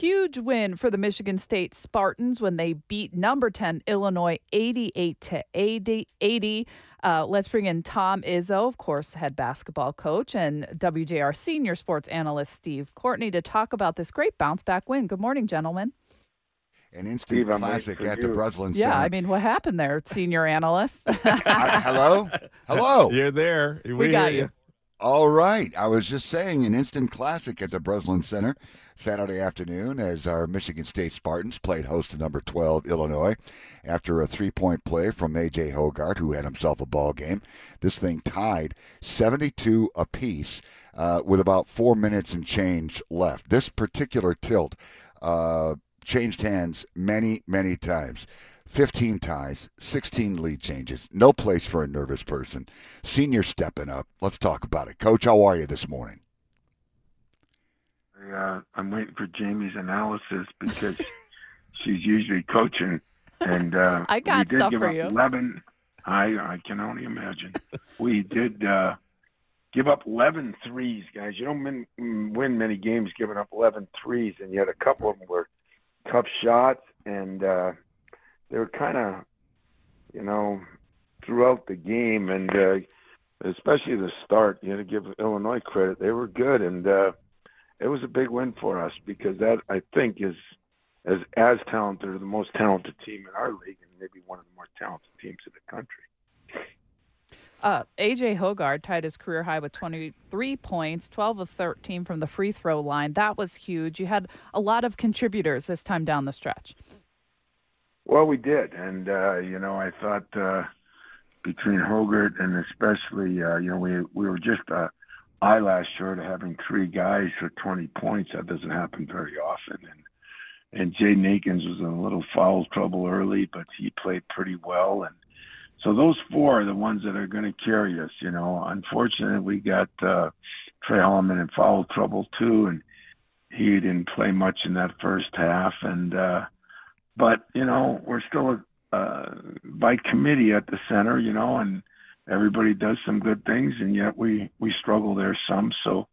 Huge win for the Michigan State Spartans when they beat number 10 Illinois 88 to 80. 80. Uh, let's bring in Tom Izzo, of course, head basketball coach, and WJR senior sports analyst Steve Courtney to talk about this great bounce back win. Good morning, gentlemen. An instant Steve, classic at you. the Breslin Yeah, Center. I mean, what happened there, senior analyst? uh, hello? Hello. You're there. We, we got you. All right. I was just saying an instant classic at the Breslin Center Saturday afternoon as our Michigan State Spartans played host to number 12 Illinois after a three-point play from A.J. Hoggard, who had himself a ball game. This thing tied 72 apiece uh, with about four minutes and change left. This particular tilt uh, changed hands many, many times. 15 ties, 16 lead changes. No place for a nervous person. Senior stepping up. Let's talk about it. Coach, how are you this morning? Uh, I'm waiting for Jamie's analysis because she's usually coaching. And uh, I got stuff for you. 11. I, I can only imagine. we did uh, give up 11 threes, guys. You don't win, win many games giving up 11 threes, and yet a couple of them were tough shots. And uh, – they were kind of, you know, throughout the game, and uh, especially the start. You had to give Illinois credit; they were good, and uh, it was a big win for us because that I think is as as talented or the most talented team in our league, and maybe one of the more talented teams in the country. Uh, AJ Hoggard tied his career high with 23 points, 12 of 13 from the free throw line. That was huge. You had a lot of contributors this time down the stretch. Well, we did, and uh, you know, I thought uh, between Hoggard and especially, uh, you know, we we were just uh, eyelash short of having three guys for 20 points. That doesn't happen very often, and and Jay Akins was in a little foul trouble early, but he played pretty well, and so those four are the ones that are going to carry us. You know, unfortunately, we got uh, Tre Holloman in foul trouble too, and he didn't play much in that first half, and. uh but you know we're still uh, by committee at the center, you know, and everybody does some good things, and yet we we struggle there some. So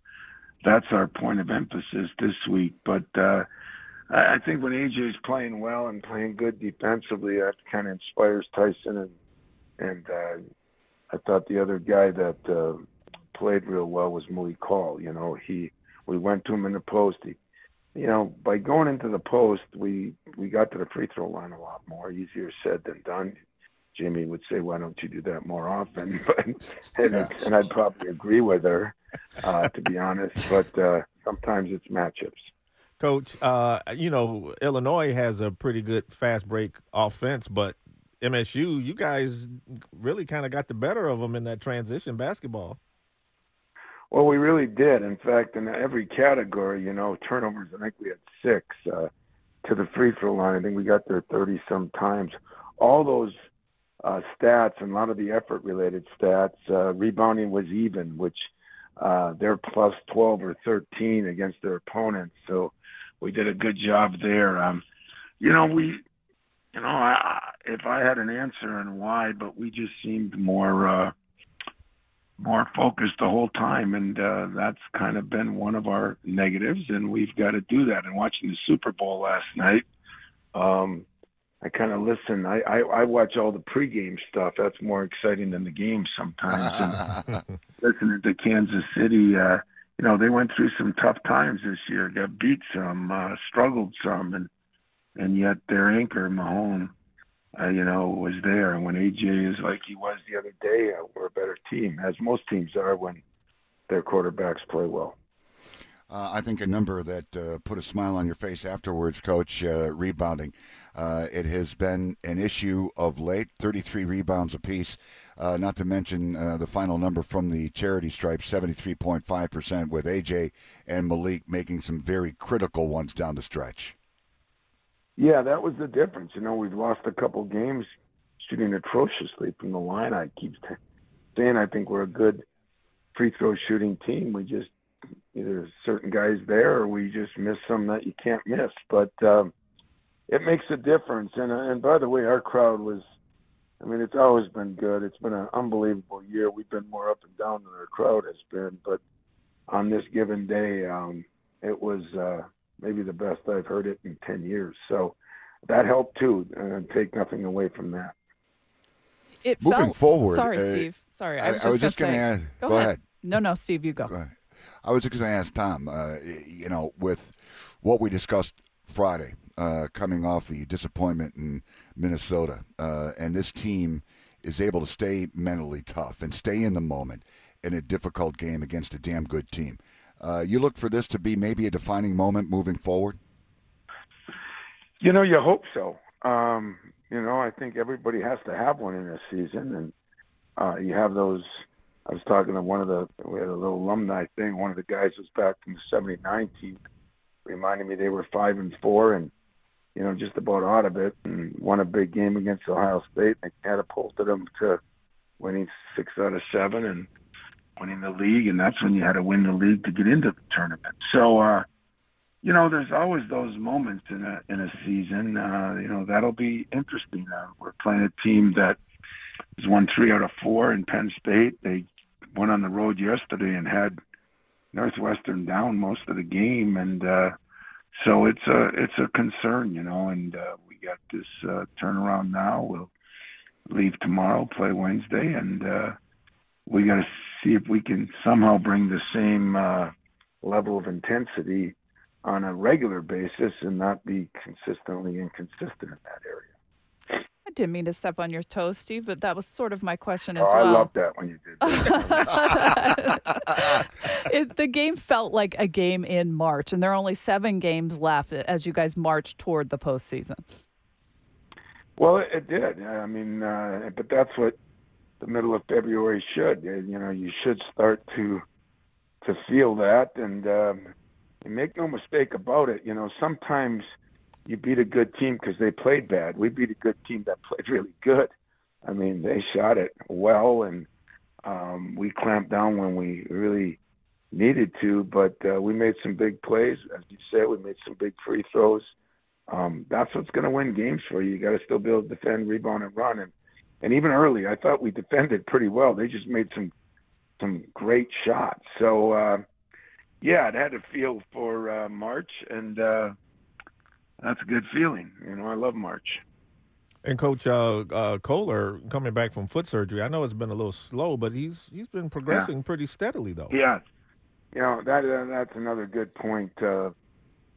that's our point of emphasis this week. But uh, I think when AJ is playing well and playing good defensively, that kind of inspires Tyson, and and uh, I thought the other guy that uh, played real well was Malik Hall. You know, he we went to him in the post. He you know, by going into the post, we we got to the free throw line a lot more. Easier said than done. Jamie would say, "Why don't you do that more often?" But and, yeah. and I'd probably agree with her, uh, to be honest. But uh, sometimes it's matchups. Coach, uh, you know Illinois has a pretty good fast break offense, but MSU, you guys really kind of got the better of them in that transition basketball. Well, we really did. In fact, in every category, you know, turnovers, I think we had six. Uh, to the free throw line, I think we got there 30 some times. All those uh, stats and a lot of the effort related stats, uh, rebounding was even, which uh, they're plus 12 or 13 against their opponents. So we did a good job there. Um, you know, we, you know, I, if I had an answer on why, but we just seemed more. Uh, more focused the whole time, and uh, that's kind of been one of our negatives, and we've got to do that. And watching the Super Bowl last night, um, I kind of listen. I, I I watch all the pregame stuff. That's more exciting than the game sometimes. and listening to Kansas City, uh, you know, they went through some tough times this year. Got beat some, uh, struggled some, and and yet their anchor Mahomes uh, you know, was there. And when AJ is like he was the other day, uh, we're a better team, as most teams are when their quarterbacks play well. Uh, I think a number that uh, put a smile on your face afterwards, Coach, uh, rebounding. Uh, it has been an issue of late, 33 rebounds apiece, uh, not to mention uh, the final number from the charity stripe, 73.5%, with AJ and Malik making some very critical ones down the stretch. Yeah, that was the difference. You know, we've lost a couple games shooting atrociously from the line. I keep saying I think we're a good free throw shooting team. We just either certain guys there or we just miss some that you can't miss. But um, it makes a difference. And uh, and by the way, our crowd was. I mean, it's always been good. It's been an unbelievable year. We've been more up and down than our crowd has been, but on this given day, um, it was. Uh, maybe the best I've heard it in 10 years. So that helped too. And take nothing away from that. It Moving felt, forward, Sorry, uh, Steve. Sorry, I I, was just, I was just gonna going to ask. Go, Go, ahead. ahead. No, no, Steve, you go. Go ahead. I was just going to ask Tom. Uh, you know, with what we discussed Friday, uh, coming off the disappointment in Minnesota, uh, and this team is able to stay mentally tough and stay in the moment in a difficult game against a damn good team. Uh, you look for this to be maybe a defining moment moving forward. You know, you hope so. Um, you know, I think everybody has to have one in a season, and uh, you have those. I was talking to one of the we had a little alumni thing. One of the guys was back from the '79 team, reminded me they were five and four, and you know just about out of it, and won a big game against Ohio State. And catapulted them to winning six out of seven and winning the league, and that's when you had to win the league to get into the tournament. So. uh you know, there's always those moments in a in a season. Uh, you know, that'll be interesting. Uh, we're playing a team that has won three out of four in Penn State. They went on the road yesterday and had Northwestern down most of the game, and uh, so it's a it's a concern, you know. And uh, we got this uh, turnaround now. We'll leave tomorrow, play Wednesday, and uh, we got to see if we can somehow bring the same uh, level of intensity on a regular basis and not be consistently inconsistent in that area. I didn't mean to step on your toes, Steve, but that was sort of my question as oh, well. I love that when you did that. it, the game felt like a game in March, and there are only seven games left as you guys march toward the postseason. well, it, it did. I mean, uh, but that's what the middle of February should. Uh, You know, you should start to to feel that, and um, make no mistake about it. You know, sometimes you beat a good team because they played bad. We beat a good team that played really good. I mean, they shot it well, and um, we clamped down when we really needed to. But uh, we made some big plays, as you said. We made some big free throws. Um, that's what's going to win games for you. You got to still be able to defend, rebound, and run. And and even early, I thought we defended pretty well. They just made some some great shots. So. Uh, yeah, it had a feel for uh, March, and uh, that's a good feeling. You know, I love March. And Coach uh, uh, Kohler coming back from foot surgery, I know it's been a little slow, but he's he's been progressing pretty steadily though. Yeah, you know that uh, that's another good point. Uh,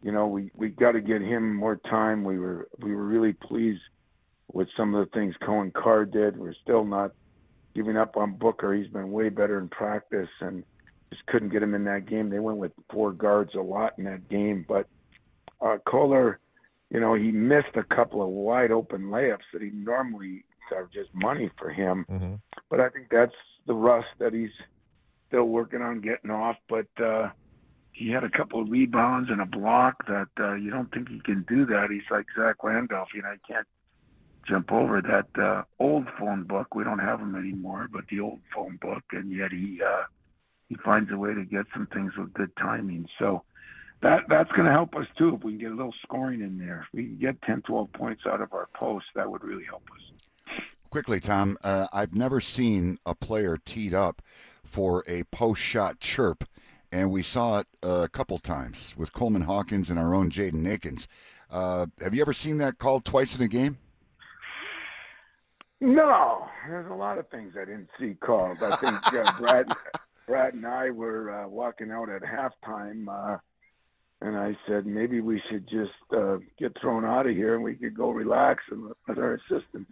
you know, we we got to get him more time. We were we were really pleased with some of the things Coen Carr did. We're still not giving up on Booker. He's been way better in practice and just couldn't get him in that game. They went with four guards a lot in that game, but uh, Kohler, you know, he missed a couple of wide open layups that he normally are just money for him. hmm But I think that's the rust that he's still working on getting off. But uh, he had a couple of rebounds and a block that uh, you don't think he can do that. He's like Zach Randolph, you know, he can't jump over that uh, old phone book. We don't have them anymore, but the old phone book, and yet he uh, he finds a way to get some things with good timing. So that that's going to help us too if we can get a little scoring in there. If we can get 10, 12 points out of our post, that would really help us. Quickly, Tom, uh, I've never seen a player teed up for a post shot chirp, and we saw it a couple times with Coleman Hawkins and our own Jaden Akins. Uh, have you ever seen that called twice in a game? No, there's a lot of things I didn't see called. I think uh, Brad, Brad and I were uh, walking out at halftime, uh, and I said maybe we should just uh, get thrown out of here and we could go relax and let our assistant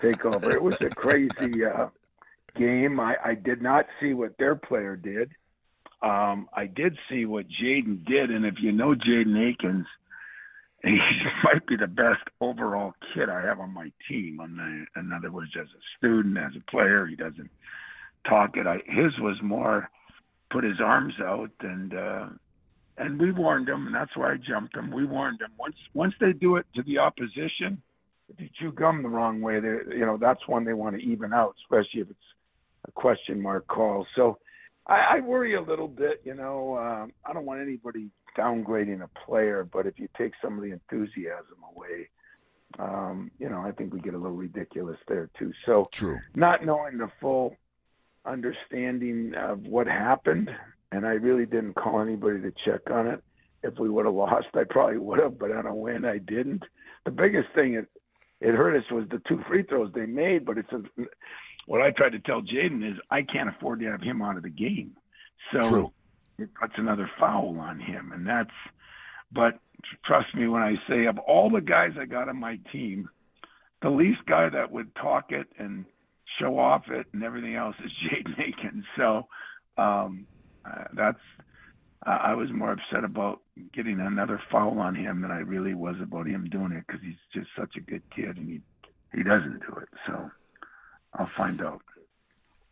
take over. It was a crazy uh, game. I, I did not see what their player did. Um, I did see what Jaden did, and if you know Jaden Akins, he might be the best overall kid I have on my team. The, in other words, as a student, as a player, he doesn't talk it. I, his was more put his arms out and uh, and we warned him, and that's why I jumped him. We warned him once once they do it to the opposition, if you chew gum the wrong way, they you know that's one they want to even out, especially if it's a question mark call. So I, I worry a little bit. You know, um, I don't want anybody downgrading a player, but if you take some of the enthusiasm away, um, you know, I think we get a little ridiculous there too. So True. not knowing the full understanding of what happened, and I really didn't call anybody to check on it. if we would have lost, I probably would have, but on a win, I didn't. The biggest thing it it hurt us was the two free throws they made. But it's a, what I tried to tell Jaden is I can't afford to have him out of the game. So True. It puts another foul on him, and that's. But trust me when I say, of all the guys I got on my team, the least guy that would talk it and show off it and everything else is Jaden Aiken. So um, uh, that's I was more upset about getting another foul on him than I really was about him doing it because he's just such a good kid and he he doesn't do it. So I'll find out.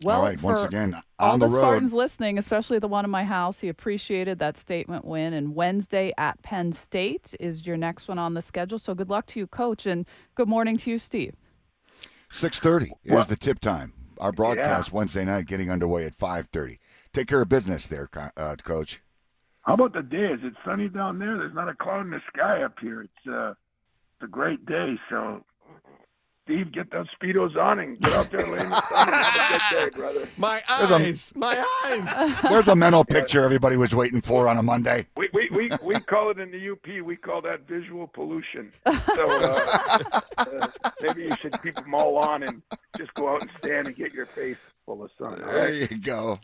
Well, All right, once again, on the, the road. Spartans listening, especially the one in my house, he appreciated that statement win. And Wednesday at Penn State is your next one on the schedule. So good luck to you, Coach, and good morning to you, Steve. 6.30 Well- is the tip time. Our broadcast Wednesday night getting underway at 5.30. Take care of business there, uh, Coach. How about the day? Is it sunny down there? There's not a cloud in the sky up here. It's uh, it's a great day. So, Steve, get those speedos on and get out there and lay in the sun. and Have a good day, brother. My There's a- eyes, my eyes. There's a mental picture everybody was waiting for on a Monday. We, we, we, we call it in the UP, we call that visual pollution. So uh, uh, maybe you should keep them all on and just go out and stand and get your face full of sun. All There right, you go.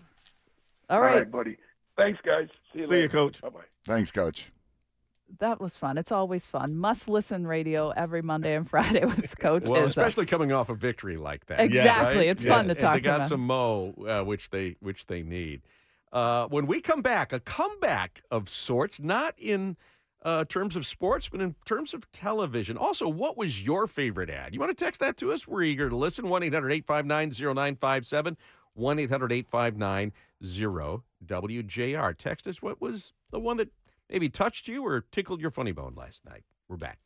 All right. buddy. Thanks, guys. See you See later. you, Coach. Bye bye. Thanks, Coach. That was fun. It's always fun. Must listen radio every Monday and Friday with Coach Well, Izzo. especially coming off a victory like that. Exactly. right? It's fun to talk They got some mo, uh, which they which they need. Uh, when we come back, a comeback of sorts, not in uh, terms of sports, but in terms of television. Also, what was your favorite ad? You want to text that to us? We're eager to listen. 1 800 859 0957. 1 800 859 WJR. Text us what was the one that maybe touched you or tickled your funny bone last night. We're back.